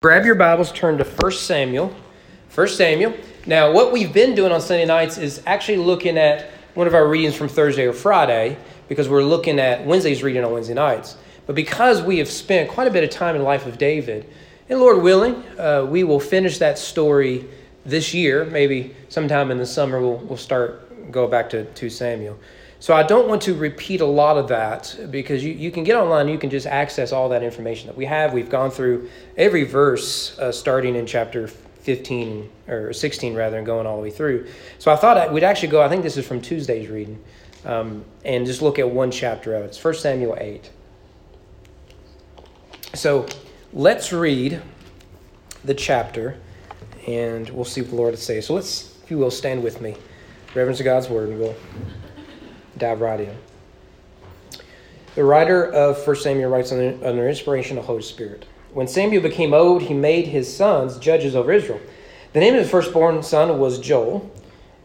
Grab your Bibles, turn to 1 Samuel. 1 Samuel. Now, what we've been doing on Sunday nights is actually looking at one of our readings from Thursday or Friday because we're looking at Wednesday's reading on Wednesday nights. But because we have spent quite a bit of time in the life of David, and Lord willing, uh, we will finish that story this year. Maybe sometime in the summer we'll, we'll start, go back to 2 Samuel. So I don't want to repeat a lot of that because you, you can get online, you can just access all that information that we have. We've gone through every verse uh, starting in chapter 15 or 16 rather and going all the way through. So I thought we'd actually go, I think this is from Tuesday's reading, um, and just look at one chapter of it. It's 1 Samuel 8. So let's read the chapter and we'll see what the Lord would say. So let's, if you will, stand with me. Reverence of God's word, and we'll dive right in. The writer of 1 Samuel writes under, under inspiration of the Holy Spirit. When Samuel became old, he made his sons judges over Israel. The name of his firstborn son was Joel,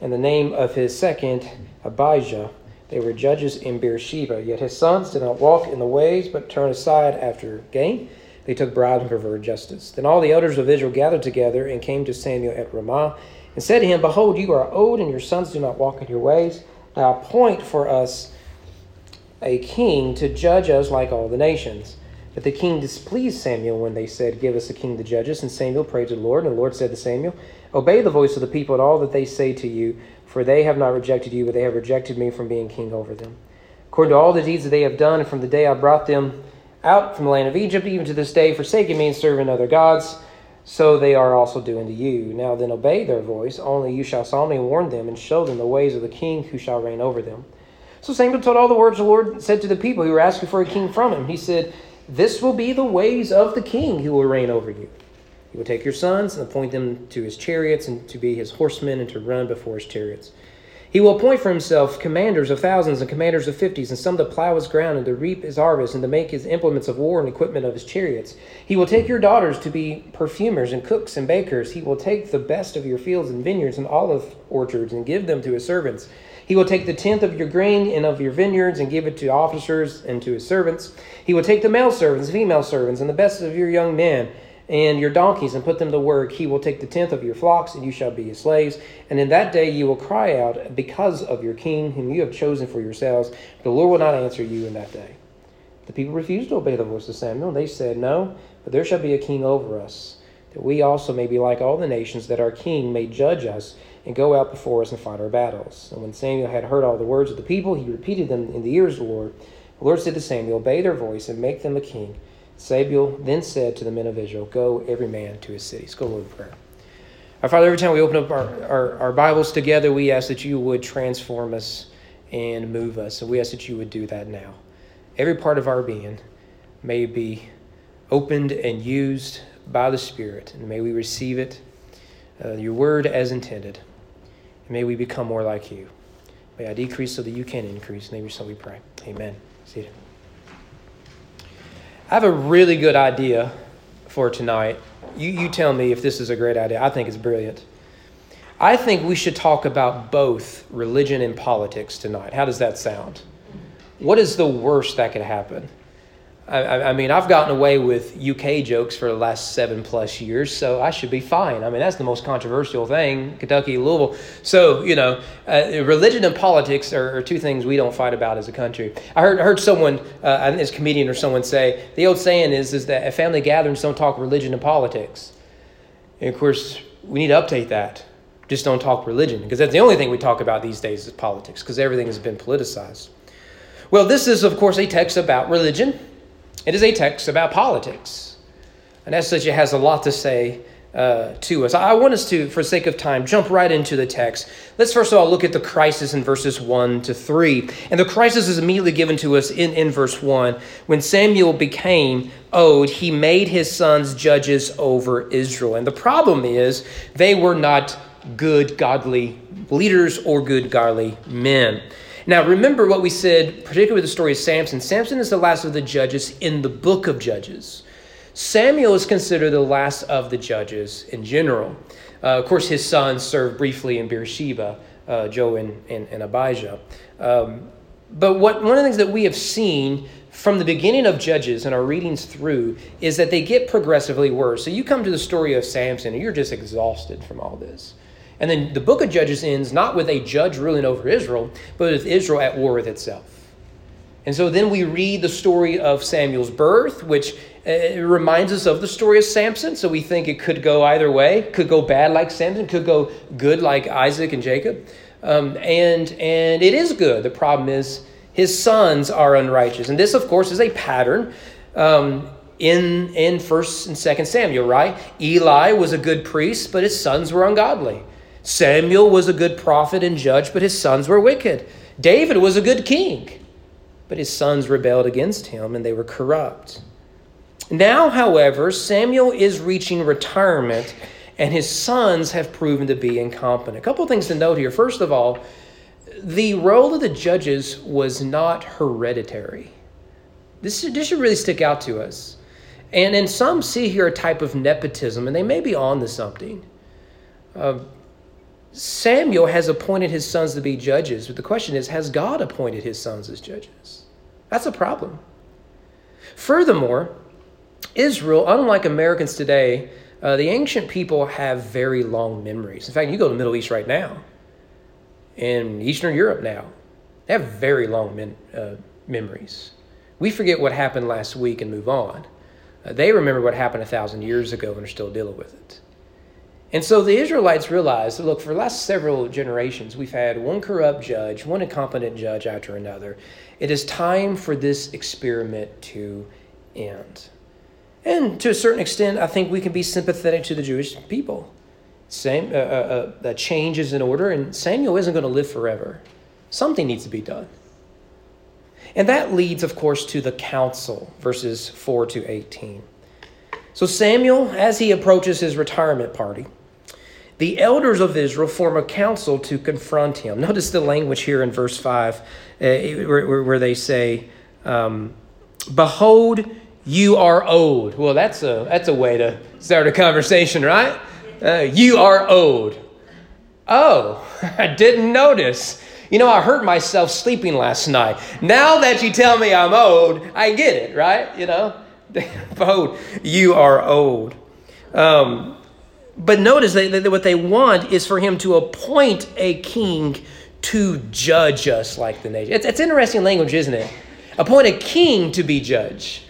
and the name of his second, Abijah. They were judges in Beersheba. Yet his sons did not walk in the ways, but turned aside after gain. They took bribes and perverted justice. Then all the elders of Israel gathered together and came to Samuel at Ramah and said to him, Behold, you are old, and your sons do not walk in your ways. Now appoint for us a king to judge us like all the nations. But the king displeased Samuel when they said, Give us a king to judge us. And Samuel prayed to the Lord, and the Lord said to Samuel, Obey the voice of the people and all that they say to you, for they have not rejected you, but they have rejected me from being king over them. According to all the deeds that they have done, and from the day I brought them out from the land of Egypt, even to this day, forsaking me and serving other gods, so they are also doing to you. Now then, obey their voice, only you shall solemnly warn them and show them the ways of the king who shall reign over them. So Samuel told all the words the Lord said to the people who were asking for a king from him. He said, This will be the ways of the king who will reign over you. He will take your sons and appoint them to his chariots and to be his horsemen and to run before his chariots. He will appoint for himself commanders of thousands and commanders of fifties, and some to plow his ground and to reap his harvest, and to make his implements of war and equipment of his chariots. He will take your daughters to be perfumers and cooks and bakers. He will take the best of your fields and vineyards and olive orchards and give them to his servants. He will take the tenth of your grain and of your vineyards and give it to officers and to his servants. He will take the male servants, female servants, and the best of your young men and your donkeys and put them to work. He will take the tenth of your flocks, and you shall be his slaves. And in that day you will cry out because of your king, whom you have chosen for yourselves. The Lord will not answer you in that day. The people refused to obey the voice of Samuel. They said, No, but there shall be a king over us, that we also may be like all the nations, that our king may judge us and go out before us and fight our battles. And when Samuel had heard all the words of the people, he repeated them in the ears of the Lord. The Lord said to Samuel, Obey their voice and make them a king Samuel then said to the men of Israel, Go every man to his cities. Go, Lord, in prayer. Our Father, every time we open up our, our, our, Bibles together, we ask that you would transform us and move us. And we ask that you would do that now. Every part of our being may be opened and used by the Spirit, and may we receive it, uh, your word as intended. And may we become more like you. May I decrease so that you can increase. In your Son we pray. Amen. See you. I have a really good idea for tonight. You, you tell me if this is a great idea. I think it's brilliant. I think we should talk about both religion and politics tonight. How does that sound? What is the worst that could happen? I, I, mean, I've gotten away with UK jokes for the last seven plus years, so I should be fine. I mean, that's the most controversial thing, Kentucky, Louisville. So, you know, uh, religion and politics are, are, two things we don't fight about as a country. I heard, heard someone, uh, a comedian or someone say, the old saying is, is that at family gatherings don't talk religion and politics. And of course, we need to update that. Just don't talk religion, because that's the only thing we talk about these days is politics, because everything has been politicized. Well, this is, of course, a text about religion it is a text about politics. And as such, it has a lot to say uh, to us. I want us to, for sake of time, jump right into the text. Let's first of all look at the crisis in verses 1 to 3. And the crisis is immediately given to us in, in verse 1. When Samuel became old, he made his sons judges over Israel. And the problem is, they were not good, godly leaders or good, godly men. Now, remember what we said, particularly with the story of Samson. Samson is the last of the judges in the book of Judges. Samuel is considered the last of the judges in general. Uh, of course, his sons served briefly in Beersheba, uh, Joe and, and, and Abijah. Um, but what, one of the things that we have seen from the beginning of Judges and our readings through is that they get progressively worse. So you come to the story of Samson and you're just exhausted from all this. And then the book of Judges ends not with a judge ruling over Israel, but with Israel at war with itself. And so then we read the story of Samuel's birth, which uh, reminds us of the story of Samson. So we think it could go either way. Could go bad like Samson, could go good like Isaac and Jacob. Um, and, and it is good. The problem is his sons are unrighteous. And this, of course, is a pattern um, in, in 1st and 2nd Samuel, right? Eli was a good priest, but his sons were ungodly. Samuel was a good prophet and judge, but his sons were wicked. David was a good king, but his sons rebelled against him and they were corrupt. Now, however, Samuel is reaching retirement and his sons have proven to be incompetent. A couple things to note here. First of all, the role of the judges was not hereditary. This, this should really stick out to us. And in some see here a type of nepotism, and they may be on to something. Uh, Samuel has appointed his sons to be judges, but the question is has God appointed his sons as judges? That's a problem. Furthermore, Israel, unlike Americans today, uh, the ancient people have very long memories. In fact, you go to the Middle East right now, in Eastern Europe now, they have very long men, uh, memories. We forget what happened last week and move on. Uh, they remember what happened a thousand years ago and are still dealing with it. And so the Israelites realized look, for the last several generations, we've had one corrupt judge, one incompetent judge after another. It is time for this experiment to end. And to a certain extent, I think we can be sympathetic to the Jewish people. Same, uh, uh, uh, change is in order, and Samuel isn't going to live forever. Something needs to be done. And that leads, of course, to the council, verses 4 to 18. So Samuel, as he approaches his retirement party, the elders of Israel form a council to confront him. Notice the language here in verse 5 uh, where, where, they say, um, Behold, you are old. Well, that's a, that's a way to start a conversation, right? Uh, you are old. Oh, I didn't notice. You know, I hurt myself sleeping last night. Now that you tell me I'm old, I get it, right? You know, owed. You are old. Um, but notice that, that what they want is for him to appoint a king to judge us like the nation. It's, it's interesting language, isn't it? Appoint a king to be judge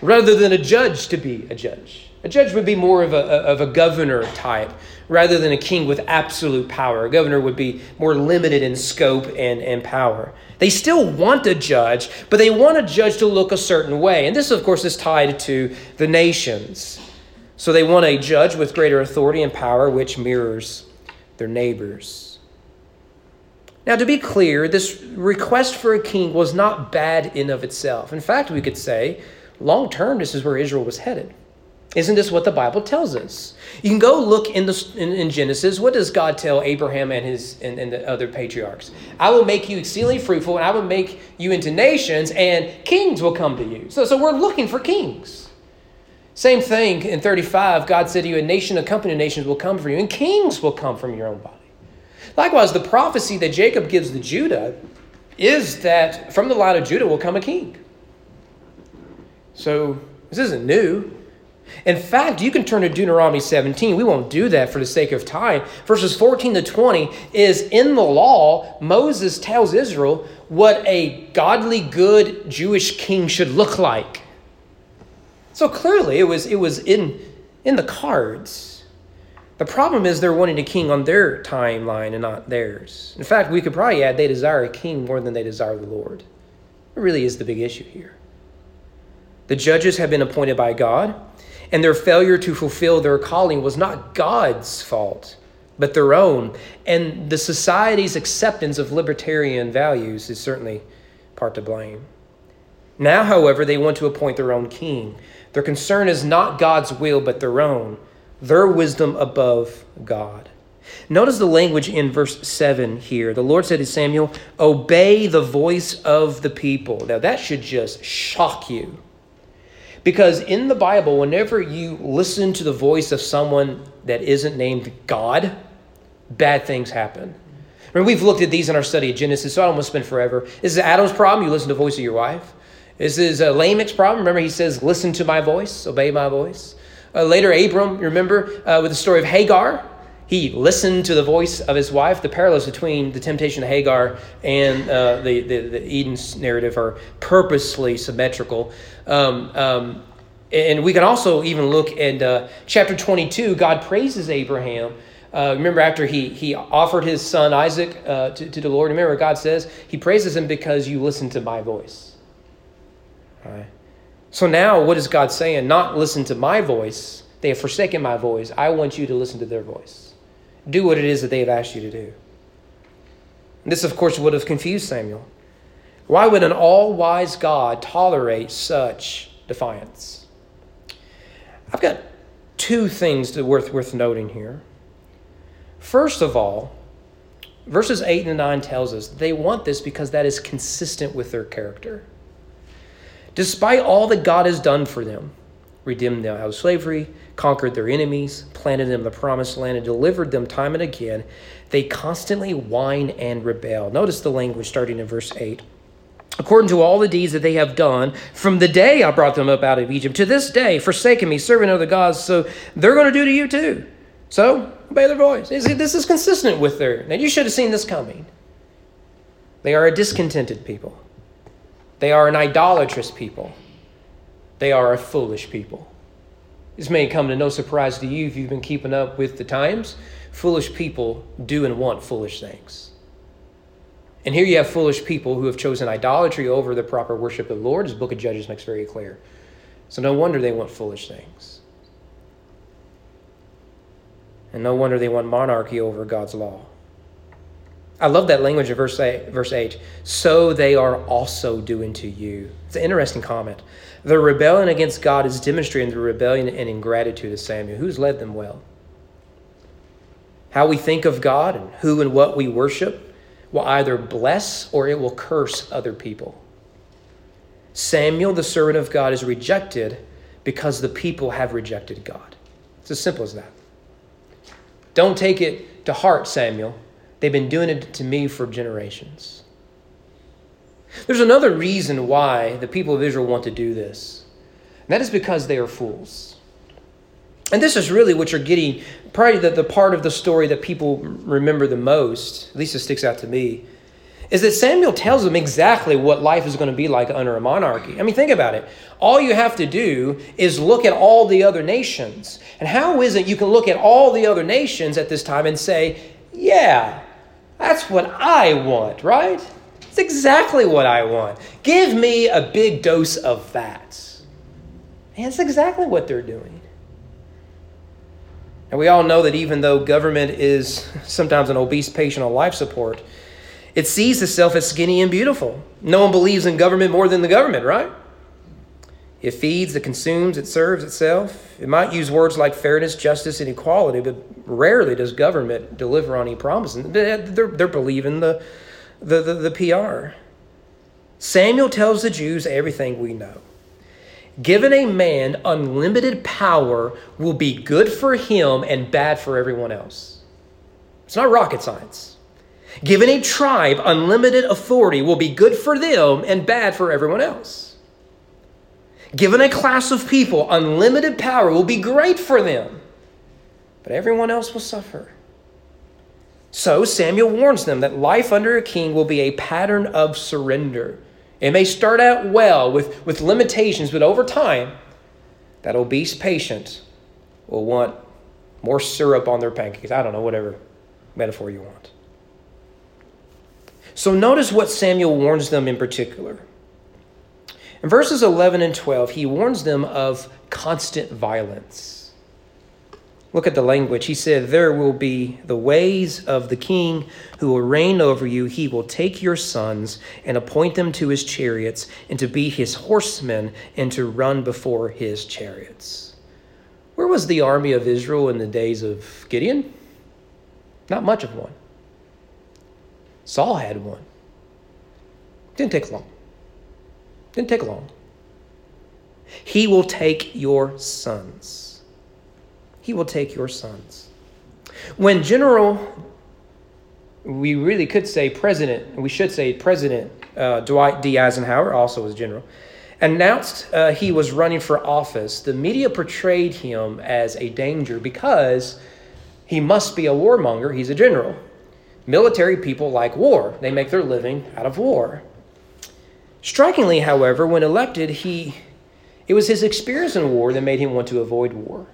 rather than a judge to be a judge. A judge would be more of a, of a governor type rather than a king with absolute power. A governor would be more limited in scope and, and power. They still want a judge, but they want a judge to look a certain way. And this, of course, is tied to the nations. So they want a judge with greater authority and power, which mirrors their neighbors. Now, to be clear, this request for a king was not bad in of itself. In fact, we could say, long term, this is where Israel was headed. Isn't this what the Bible tells us? You can go look in, the, in, in Genesis. What does God tell Abraham and his and, and, the other patriarchs? I will make you exceedingly fruitful, and I will make you into nations, and kings will come to you. So, so we're looking for kings. Same thing in 35, God said to you, A nation, a company of nations will come for you, and kings will come from your own body. Likewise, the prophecy that Jacob gives to Judah is that from the line of Judah will come a king. So this isn't new. In fact, you can turn to Deuteronomy 17. We won't do that for the sake of time. Verses 14 to 20 is in the law, Moses tells Israel what a godly, good Jewish king should look like. So clearly, it was, it was in, in the cards. The problem is they're wanting a king on their timeline and not theirs. In fact, we could probably add they desire a king more than they desire the Lord. It really is the big issue here. The judges have been appointed by God, and their failure to fulfill their calling was not God's fault, but their own. And the society's acceptance of libertarian values is certainly part to blame. Now, however, they want to appoint their own king. Their concern is not God's will, but their own, their wisdom above God. Notice the language in verse 7 here. The Lord said to Samuel, Obey the voice of the people. Now, that should just shock you. Because in the Bible, whenever you listen to the voice of someone that isn't named God, bad things happen. I mean, we've looked at these in our study of Genesis, so I don't want to spend forever. This is Adam's problem. You listen to the voice of your wife. This is uh, Lamech's problem. Remember, he says, Listen to my voice, obey my voice. Uh, later, Abram, you remember, uh, with the story of Hagar, he listened to the voice of his wife. The parallels between the temptation of Hagar and uh, the, the, the Eden's narrative are purposely symmetrical. Um, um, and we can also even look at uh, chapter 22. God praises Abraham. Uh, remember, after he, he offered his son Isaac uh, to, to the Lord, remember God says? He praises him because you listened to my voice. Right. So now, what is God saying? Not listen to my voice. They have forsaken my voice. I want you to listen to their voice. Do what it is that they have asked you to do. This, of course, would have confused Samuel. Why would an all wise God tolerate such defiance? I've got two things that worth, worth noting here. First of all, verses 8 and 9 tells us they want this because that is consistent with their character. Despite all that God has done for them, redeemed them out of slavery, conquered their enemies, planted them the promised land, and delivered them time and again, they constantly whine and rebel. Notice the language starting in verse 8. According to all the deeds that they have done, from the day I brought them up out of Egypt to this day, forsaking me, serving other gods, so they're going to do to you too. So obey their voice. This is consistent with their. Now you should have seen this coming. They are a discontented people. They are an idolatrous people. They are a foolish people. This may come to no surprise to you if you've been keeping up with the times. Foolish people do and want foolish things. And here you have foolish people who have chosen idolatry over the proper worship of the Lord, as the book of Judges makes very clear. So no wonder they want foolish things. And no wonder they want monarchy over God's law. I love that language of verse 8, verse 8. So they are also doing to you. It's an interesting comment. The rebellion against God is demonstrating the rebellion and ingratitude of Samuel. Who's led them well? How we think of God and who and what we worship will either bless or it will curse other people. Samuel, the servant of God, is rejected because the people have rejected God. It's as simple as that. Don't take it to heart, Samuel. They've been doing it to me for generations. There's another reason why the people of Israel want to do this. And that is because they are fools. And this is really what you're getting, probably the, the part of the story that people remember the most, at least it sticks out to me, is that Samuel tells them exactly what life is going to be like under a monarchy. I mean, think about it. All you have to do is look at all the other nations. And how is it you can look at all the other nations at this time and say, yeah, that's what I want, right? It's exactly what I want. Give me a big dose of that. And that's exactly what they're doing. And we all know that even though government is sometimes an obese patient on life support, it sees itself as skinny and beautiful. No one believes in government more than the government, right? It feeds, it consumes, it serves itself. It might use words like fairness, justice, and equality, but rarely does government deliver on any promises. They're, they're believing the, the, the, the PR. Samuel tells the Jews everything we know. Given a man unlimited power will be good for him and bad for everyone else. It's not rocket science. Given a tribe unlimited authority will be good for them and bad for everyone else. Given a class of people unlimited power will be great for them, but everyone else will suffer. So Samuel warns them that life under a king will be a pattern of surrender. It may start out well with, with limitations, but over time, that obese patient will want more syrup on their pancakes. I don't know, whatever metaphor you want. So notice what Samuel warns them in particular. In verses 11 and 12, he warns them of constant violence. Look at the language. He said, There will be the ways of the king who will reign over you. He will take your sons and appoint them to his chariots, and to be his horsemen, and to run before his chariots. Where was the army of Israel in the days of Gideon? Not much of one. Saul had one. Didn't take long. Didn't take long. He will take your sons. He will take your sons. When General, we really could say President, we should say President uh, Dwight D. Eisenhower, also was general, announced uh, he was running for office, the media portrayed him as a danger because he must be a warmonger. He's a general. Military people like war, they make their living out of war. Strikingly, however, when elected, he it was his experience in war that made him want to avoid war.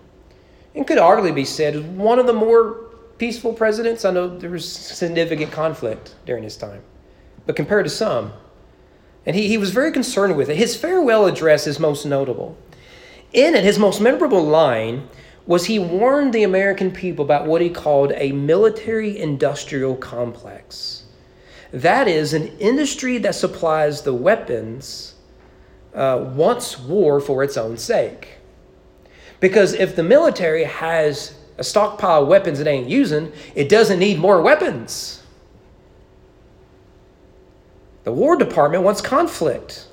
And could arguably be said as one of the more peaceful presidents. I know there was significant conflict during his time, but compared to some, and he, he was very concerned with it. His farewell address is most notable. In it, his most memorable line was he warned the American people about what he called a military industrial complex. That is, an industry that supplies the weapons, uh, wants war for its own sake. Because if the military has a stockpile of weapons it ain't using, it doesn't need more weapons. The War Department wants conflict.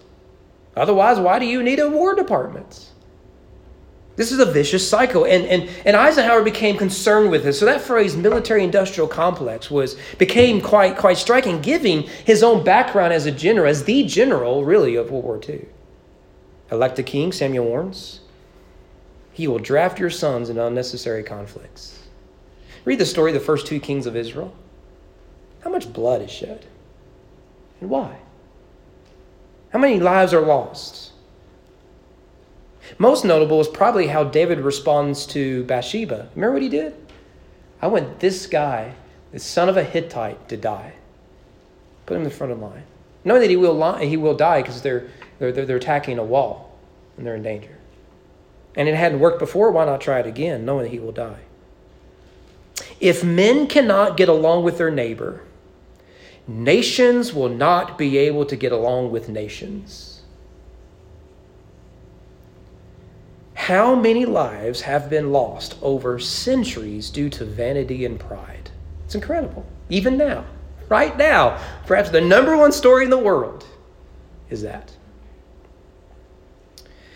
Otherwise, why do you need a War Department? This is a vicious cycle. And, and, and Eisenhower became concerned with this. So that phrase, military industrial complex, was became quite, quite striking, giving his own background as a general, as the general, really, of World War II. Elect a king, Samuel warns. He will draft your sons into unnecessary conflicts. Read the story of the first two kings of Israel. How much blood is shed? And why? How many lives are lost? Most notable is probably how David responds to Bathsheba. Remember what he did? I want this guy, the son of a Hittite, to die. Put him in the front of line. Knowing that he will, lie, he will die because they're, they're, they're attacking a wall and they're in danger. And it hadn't worked before, why not try it again, knowing that he will die? If men cannot get along with their neighbor, Nations will not be able to get along with nations. How many lives have been lost over centuries due to vanity and pride? It's incredible. Even now, right now, perhaps the number one story in the world is that.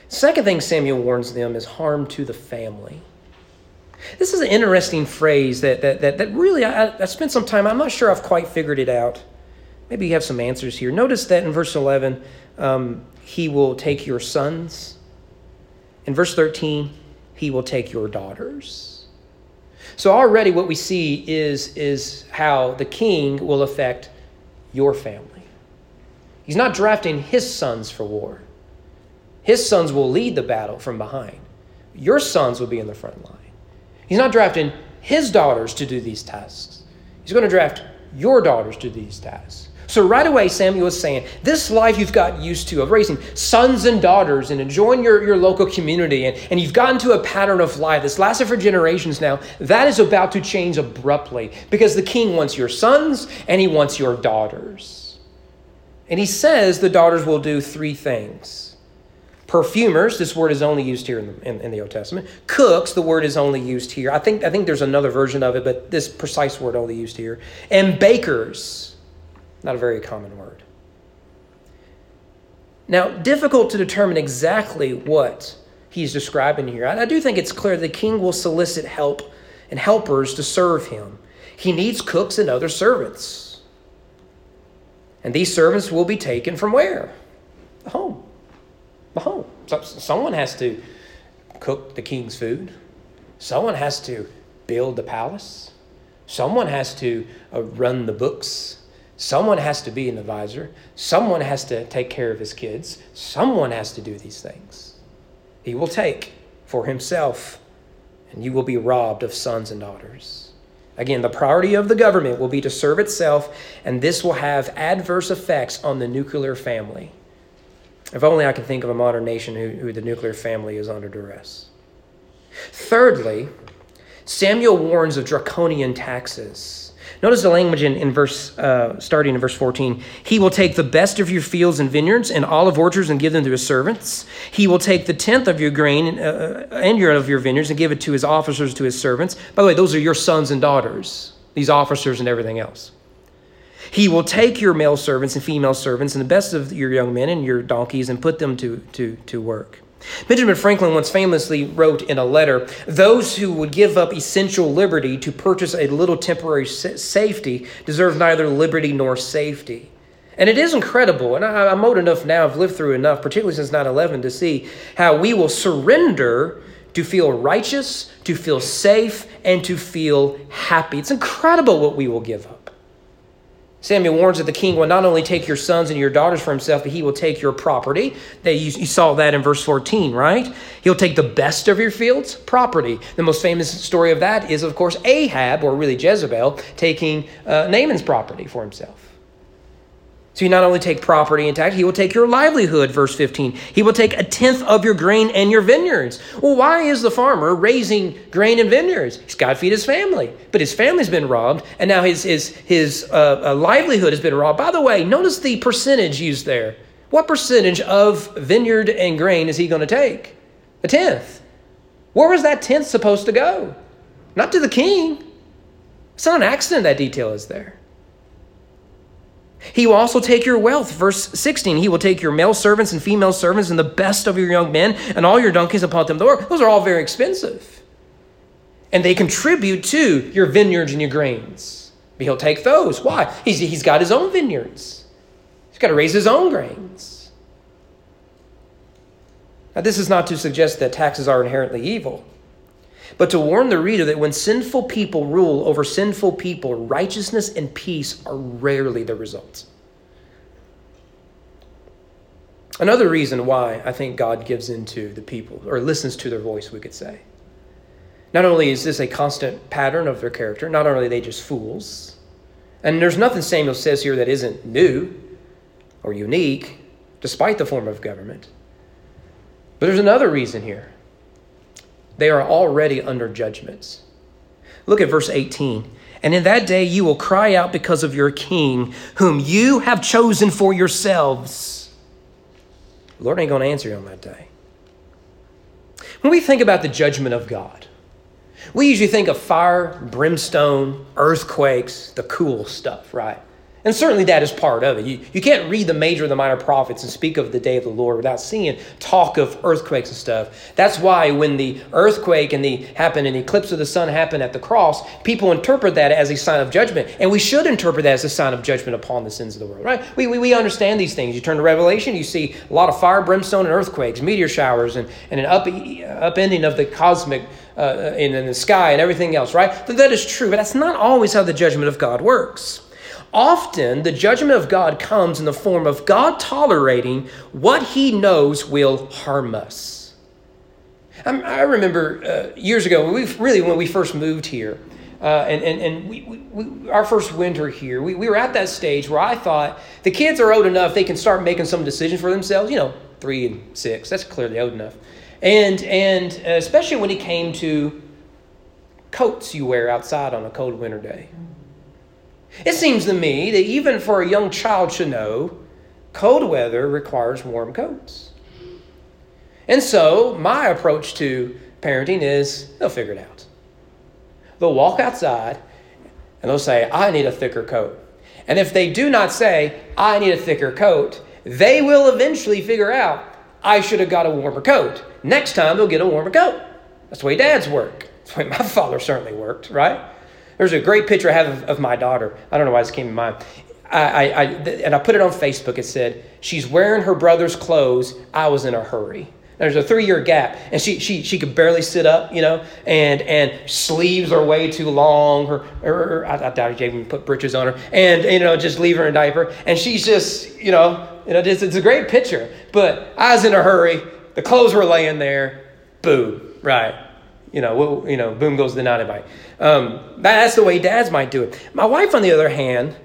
Second thing Samuel warns them is harm to the family. This is an interesting phrase that, that, that, that really, I, I spent some time, I'm not sure I've quite figured it out. Maybe you have some answers here. Notice that in verse 11, um, he will take your sons. In verse 13, he will take your daughters. So already what we see is, is how the king will affect your family. He's not drafting his sons for war. His sons will lead the battle from behind. Your sons will be in the front line. He's not drafting his daughters to do these tasks. He's going to draft your daughters to do these tasks. So right away, Samuel is saying, this life you've got used to of raising sons and daughters and enjoying your, your local community, and, and you've gotten to a pattern of life that's lasted for generations now, that is about to change abruptly because the king wants your sons and he wants your daughters. And he says the daughters will do three things. Perfumers this word is only used here in the, in, in, the old testament. Cooks the word is only used here. I think i think there's another version of it but this precise word only used here. And bakers not a very common word now difficult to determine exactly what he's describing here i, do think it's clear the king will solicit help and helpers to serve him he needs cooks and other servants and these servants will be taken from where the home the home. So someone has to cook the king's food. Someone has to build the palace. Someone has to uh, run the books. Someone has to be an advisor. Someone has to take care of his kids. Someone has to do these things. He will take for himself, and you will be robbed of sons and daughters. Again, the priority of the government will be to serve itself, and this will have adverse effects on the nuclear family. If only I could think of a modern nation who, who the nuclear family is under duress. Thirdly, Samuel warns of draconian taxes. Notice the language in, in verse, uh, starting in verse 14. He will take the best of your fields and vineyards and olive orchards and give them to his servants. He will take the tenth of your grain uh, and your, of your vineyards and give it to his officers, to his servants. By the way, those are your sons and daughters, these officers and everything else. He will take your male servants and female servants and the best of your young men and your donkeys and put them to, to, to work. Benjamin Franklin once famously wrote in a letter Those who would give up essential liberty to purchase a little temporary safety deserve neither liberty nor safety. And it is incredible, and I, am old enough now, I've lived through enough, particularly since 9 11, to see how we will surrender to feel righteous, to feel safe, and to feel happy. It's incredible what we will give up. Samuel warns that the king will not only take your sons and your daughters for himself, but he will take your property. That you, you, saw that in verse 14, right? He'll take the best of your fields, property. The most famous story of that is, of course, Ahab, or really Jezebel, taking uh, Naaman's property for himself. So you not only take property intact, he will take your livelihood, verse 15. He will take a tenth of your grain and your vineyards. Well, why is the farmer raising grain and vineyards? He's got to feed his family. But his family's been robbed, and now his, his, his uh, uh, livelihood has been robbed. By the way, notice the percentage used there. What percentage of vineyard and grain is he going to take? A tenth. Where was that tenth supposed to go? Not to the king. It's not an accident that detail is there. He will also take your wealth. Verse 16, he will take your male servants and female servants and the best of your young men and all your donkeys upon them. Those are all very expensive. And they contribute to your vineyards and your grains. But he'll take those. Why? He's, he's got his own vineyards, he's got to raise his own grains. Now, this is not to suggest that taxes are inherently evil but to warn the reader that when sinful people rule over sinful people, righteousness and peace are rarely the results. Another reason why I think God gives into the people, or listens to their voice, we could say. Not only is this a constant pattern of their character, not only are they just fools, and there's nothing Samuel says here that isn't new or unique, despite the form of government. But there's another reason here. They are already under judgments. Look at verse 18. And in that day you will cry out because of your king, whom you have chosen for yourselves. The Lord ain't going to answer you on that day. When we think about the judgment of God, we usually think of fire, brimstone, earthquakes, the cool stuff, right? And certainly that is part of it. You, you can't read the major and the minor prophets and speak of the day of the Lord without seeing talk of earthquakes and stuff. That's why when the earthquake and the happened and the eclipse of the sun happened at the cross, people interpret that as a sign of judgment. And we should interpret that as a sign of judgment upon the sins of the world, right? We, we, we understand these things. You turn to Revelation, you see a lot of fire, brimstone, and earthquakes, meteor showers, and, and an up, upending of the cosmic uh, in, in the sky and everything else, right? That is true, but that's not always how the judgment of God works. Often, the judgment of God comes in the form of God tolerating what he knows will harm us. I remember uh, years ago, we really when we first moved here, uh, and, and, and we, we, our first winter here, we, we were at that stage where I thought the kids are old enough they can start making some decisions for themselves. You know, three and six, that's clearly old enough. And, and uh, especially when it came to coats you wear outside on a cold winter day. It seems to me that even for a young child to know, cold weather requires warm coats. And so, my approach to parenting is they'll figure it out. They'll walk outside and they'll say, I need a thicker coat. And if they do not say, I need a thicker coat, they will eventually figure out, I should have got a warmer coat. Next time, they'll get a warmer coat. That's the way dads work. That's the way my father certainly worked, right? There's a great picture I have of, of my daughter. I don't know why this came to mind. I, I, I, and I put it on Facebook. It said, She's wearing her brother's clothes. I was in a hurry. There's a three year gap, and she, she, she could barely sit up, you know, and, and sleeves are way too long. Her, her, I, I doubt he even put britches on her, and, you know, just leave her in diaper. And she's just, you know, you know it's, it's a great picture. But I was in a hurry. The clothes were laying there. Boom. Right. You know, we'll, you know, boom goes the dynamite. Um, that's the way dads might do it. My wife, on the other hand,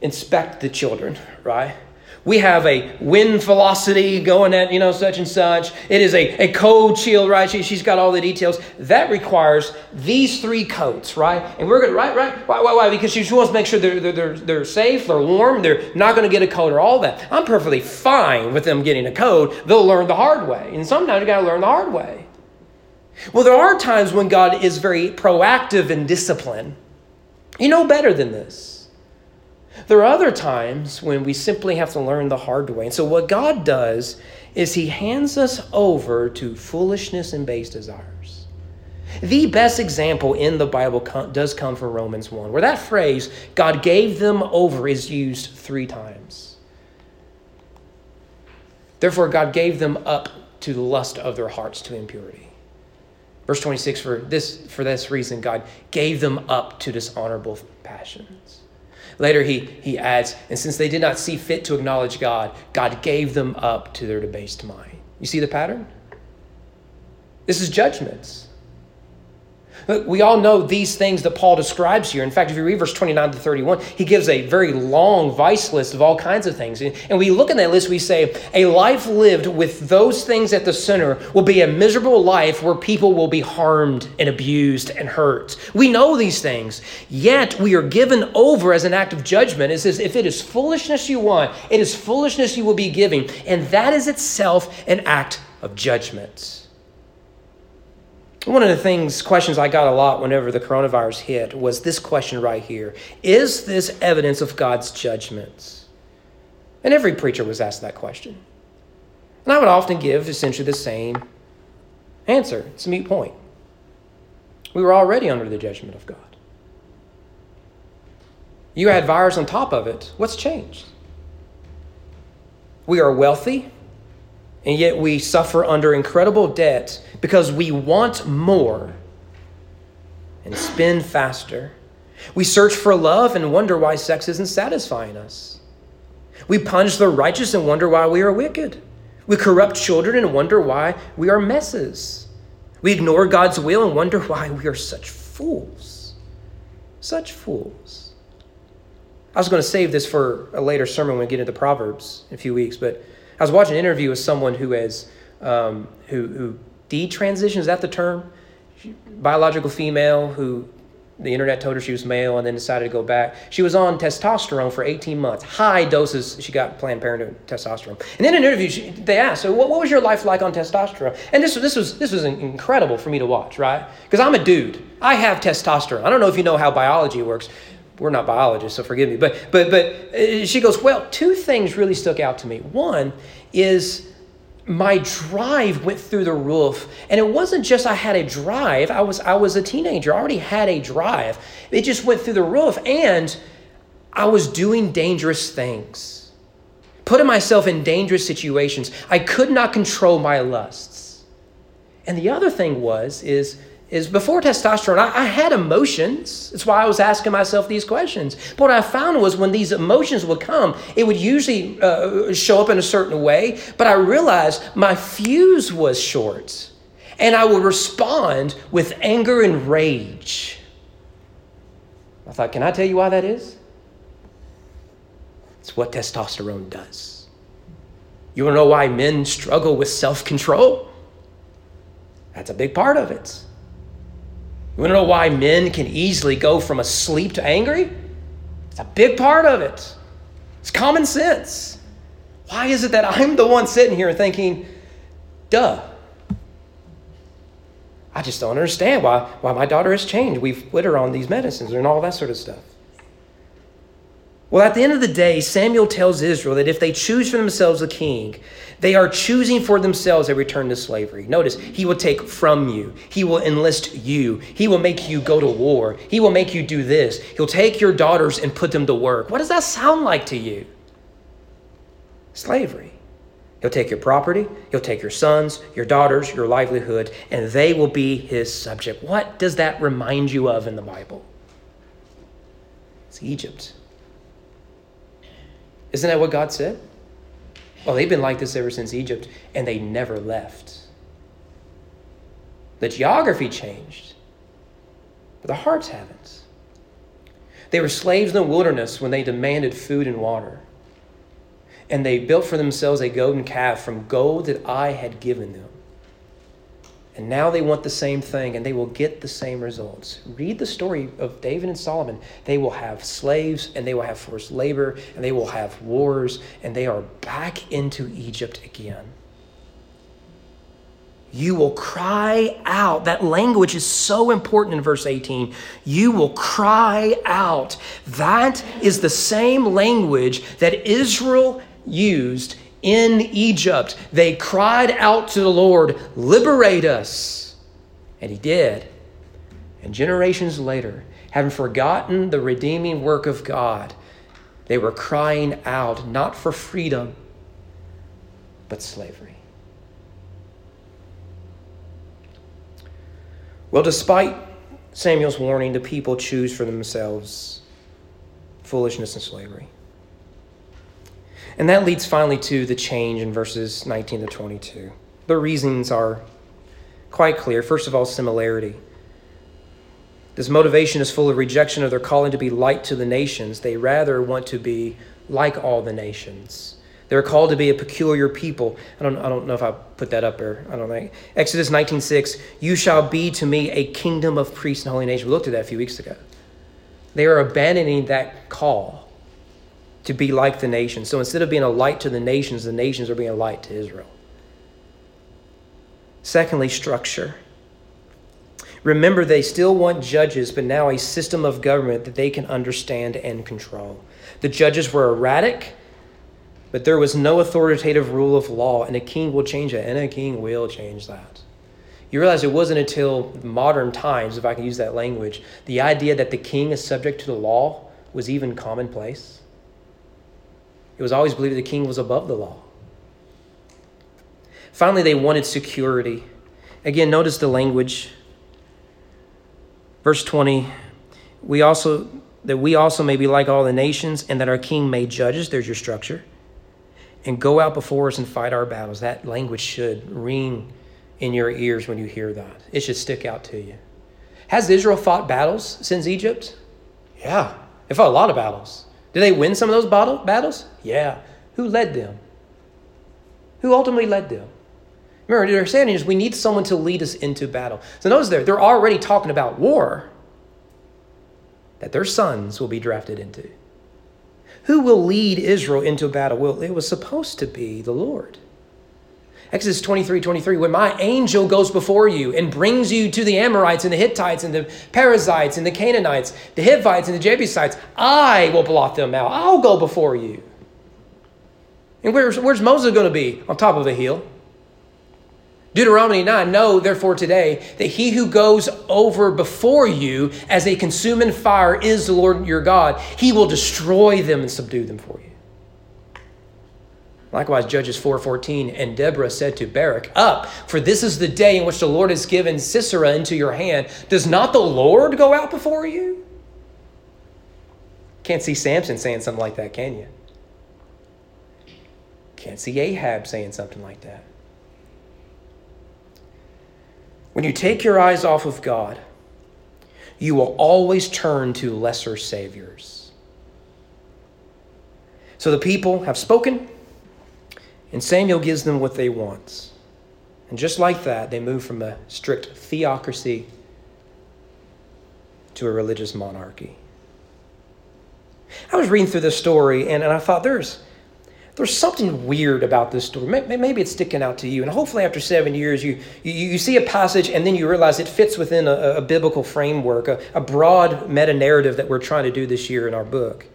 inspect the children, right? We have a wind velocity going at, you know, such and such. It is a, a code shield, right? She, she's got all the details. That requires these three coats, right? And we're going to, right, right? Why, why, why? Because she wants to make sure they're, they're, they're safe, they're warm, they're not going to get a coat or all that. I'm perfectly fine with them getting a code. They'll learn the hard way. And sometimes you got to learn the hard way. Well, there are times when God is very proactive in discipline. You know better than this. There are other times when we simply have to learn the hard way. And so, what God does is He hands us over to foolishness and base desires. The best example in the Bible does come from Romans 1, where that phrase, God gave them over, is used three times. Therefore, God gave them up to the lust of their hearts to impurity. Verse 26 for this, for this reason, God gave them up to dishonorable passions. Later, he, he adds, and since they did not see fit to acknowledge God, God gave them up to their debased mind. You see the pattern? This is judgments. We all know these things that Paul describes here. In fact, if you read verse 29 to 31, he gives a very long vice list of all kinds of things. And we look at that list, we say, a life lived with those things at the center will be a miserable life where people will be harmed and abused and hurt. We know these things, yet we are given over as an act of judgment. It says, if it is foolishness you want, it is foolishness you will be giving. And that is itself an act of judgment. One of the things, questions I got a lot whenever the coronavirus hit was this question right here Is this evidence of God's judgments? And every preacher was asked that question. And I would often give essentially the same answer. It's a mute point. We were already under the judgment of God. You add virus on top of it, what's changed? We are wealthy, and yet we suffer under incredible debt because we want more and spend faster. We search for love and wonder why sex isn't satisfying us. We punish the righteous and wonder why we are wicked. We corrupt children and wonder why we are messes. We ignore God's will and wonder why we are such fools. Such fools. I was going to save this for a later sermon when we get into Proverbs in a few weeks, but I was watching an interview with someone who has um, who who detransition is that the term? Biological female who the internet told her she was male and then decided to go back. She was on testosterone for 18 months, high doses. She got Planned Parenthood testosterone. And in an interview, she, they asked, "So what, what, was your life like on testosterone?" And this was this was this was incredible for me to watch, right? Because I'm a dude. I have testosterone. I don't know if you know how biology works. We're not biologists, so forgive me. But but but uh, she goes, "Well, two things really stuck out to me. One is." my drive went through the roof and it wasn't just i had a drive i was i was a teenager i already had a drive it just went through the roof and i was doing dangerous things putting myself in dangerous situations i could not control my lusts and the other thing was is is before testosterone, I, I, had emotions. That's why I was asking myself these questions. But what I found was when these emotions would come, it would usually uh, show up in a certain way. But I realized my fuse was short. And I would respond with anger and rage. I thought, can I tell you why that is? It's what testosterone does. You want to know why men struggle with self control? That's a big part of it. You want to know why men can easily go from asleep to angry? It's a big part of it. It's common sense. Why is it that I'm the one sitting here thinking, duh? I just don't understand why, why my daughter has changed. We've put her on these medicines and all that sort of stuff. Well, at the end of the day, Samuel tells Israel that if they choose for themselves a king, they are choosing for themselves a return to slavery. Notice, he will take from you, he will enlist you, he will make you go to war, he will make you do this, he'll take your daughters and put them to work. What does that sound like to you? Slavery. He'll take your property, he'll take your sons, your daughters, your livelihood, and they will be his subject. What does that remind you of in the Bible? It's Egypt. Isn't that what God said? Well, they've been like this ever since Egypt, and they never left. The geography changed, but the hearts haven't. They were slaves in the wilderness when they demanded food and water. And they built for themselves a golden calf from gold that I had given them. And now they want the same thing and they will get the same results. Read the story of David and Solomon. They will have slaves and they will have forced labor and they will have wars and they are back into Egypt again. You will cry out. That language is so important in verse 18. You will cry out. That is the same language that Israel used in Egypt. They cried out to the Lord, Liberate us. And he did. And generations later, having forgotten the redeeming work of God, they were crying out not for freedom, but slavery. Well, despite Samuel's warning, the people choose for themselves foolishness and slavery. And that leads finally to the change in verses 19 to 22. The reasons are quite clear. First of all, similarity. This motivation is full of rejection of their calling to be light to the nations. They rather want to be like all the nations. They're called to be a peculiar people. I don't, I don't know if I put that up there. I don't think. Exodus 19.6, you shall be to me a kingdom of priests and holy nation. We looked at that a few weeks ago. They are abandoning that call to be like the nations. So instead of being a light to the nations, the nations are being a light to Israel. Secondly, structure. Remember, they still want judges, but now a system of government that they can understand and control. The judges were erratic, but there was no authoritative rule of law, and a king will change that, and a king will change that. You realize it wasn't until modern times, if I can use that language, the idea that the king is subject to the law was even commonplace. It was always believed the king was above the law. Finally, they wanted security. Again, notice the language. Verse 20, we also that we also may be like all the nations, and that our king may judge us. There's your structure and go out before us and fight our battles. That language should ring in your ears when you hear that. It should stick out to you. Has Israel fought battles since Egypt? Yeah, they fought a lot of battles. Did they win some of those battle, battles? Yeah. Who led them? Who ultimately led them? Remember, they're saying is we need someone to lead us into battle. So notice there, they're already talking about war that their sons will be drafted into. Who will lead Israel into battle? Well, it was supposed to be the Lord. Exodus 23 23, when my angel goes before you and brings you to the Amorites and the Hittites and the Perizzites and the Canaanites, the Hivites and the Jebusites, I will blot them out. I'll go before you. And where's, where's Moses going to be? On top of a hill. Deuteronomy 9 Know therefore today that he who goes over before you as a consuming fire is the Lord your God. He will destroy them and subdue them for you. Likewise, Judges 4:14, and Deborah said to Barak, Up, for this is the day in which the Lord has given Sisera into your hand. Does not the Lord go out before you? Can't see Samson saying something like that, can you? Can't see Ahab saying something like that. When you take your eyes off of God, you will always turn to lesser saviors. So the people have spoken, and Samuel gives them what they want. And just like that, they move from a strict theocracy to a religious monarchy. I was reading through this story, and, and I thought there's there's something weird about this story. Maybe it's sticking out to you. And hopefully, after seven years, you, you, you see a passage and then you realize it fits within a, a biblical framework, a, a broad meta narrative that we're trying to do this year in our book.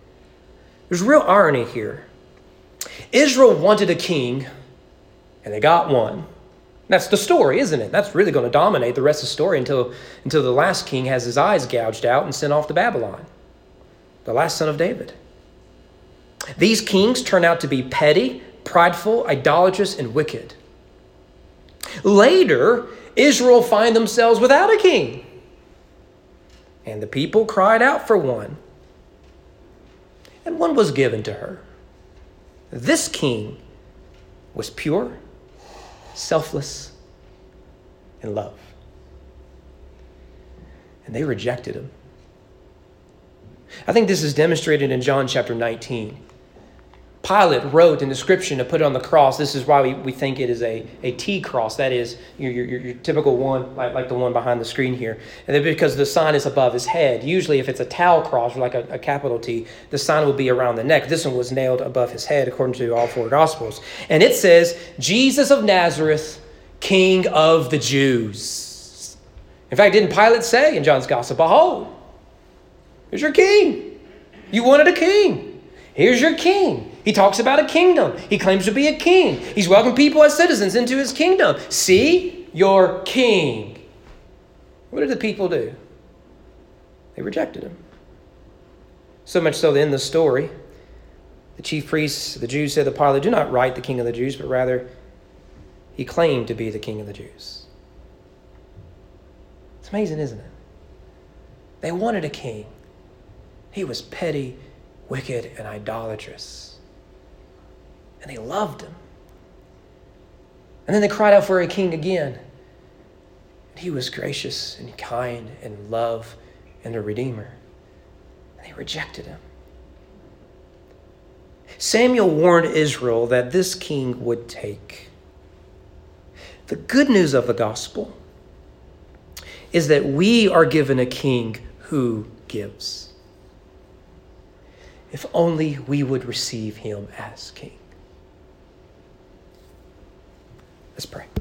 There's real irony here. Israel wanted a king, and they got one. That's the story, isn't it? That's really going to dominate the rest of the story until, until the last king has his eyes gouged out and sent off to Babylon, the last son of David. These kings turn out to be petty, prideful, idolatrous, and wicked. Later, Israel find themselves without a king. And the people cried out for one. And one was given to her. This king was pure, selfless, and love. And they rejected him. I think this is demonstrated in John chapter 19. Pilate wrote an inscription to put it on the cross. This is why we, we think it is a, a T cross. That is your, your, your typical one, like, like the one behind the screen here. And then because the sign is above his head. Usually, if it's a tau cross, or like a, a capital T, the sign will be around the neck. This one was nailed above his head, according to all four Gospels. And it says, Jesus of Nazareth, King of the Jews. In fact, didn't Pilate say in John's Gospel, Behold, here's your king. You wanted a king. Here's your king. He talks about a kingdom. He claims to be a king. He's welcomed people as citizens into his kingdom. See, your king. What did the people do? They rejected him. So much so that in the story, the chief priests, the Jews said to Pilate, Do not write the king of the Jews, but rather he claimed to be the king of the Jews. It's amazing, isn't it? They wanted a king. He was petty, wicked, and idolatrous. And they loved him. And then they cried out for a king again. And he was gracious and kind and love and a redeemer. And they rejected him. Samuel warned Israel that this king would take. The good news of the gospel is that we are given a king who gives. If only we would receive him as king. Let's pray.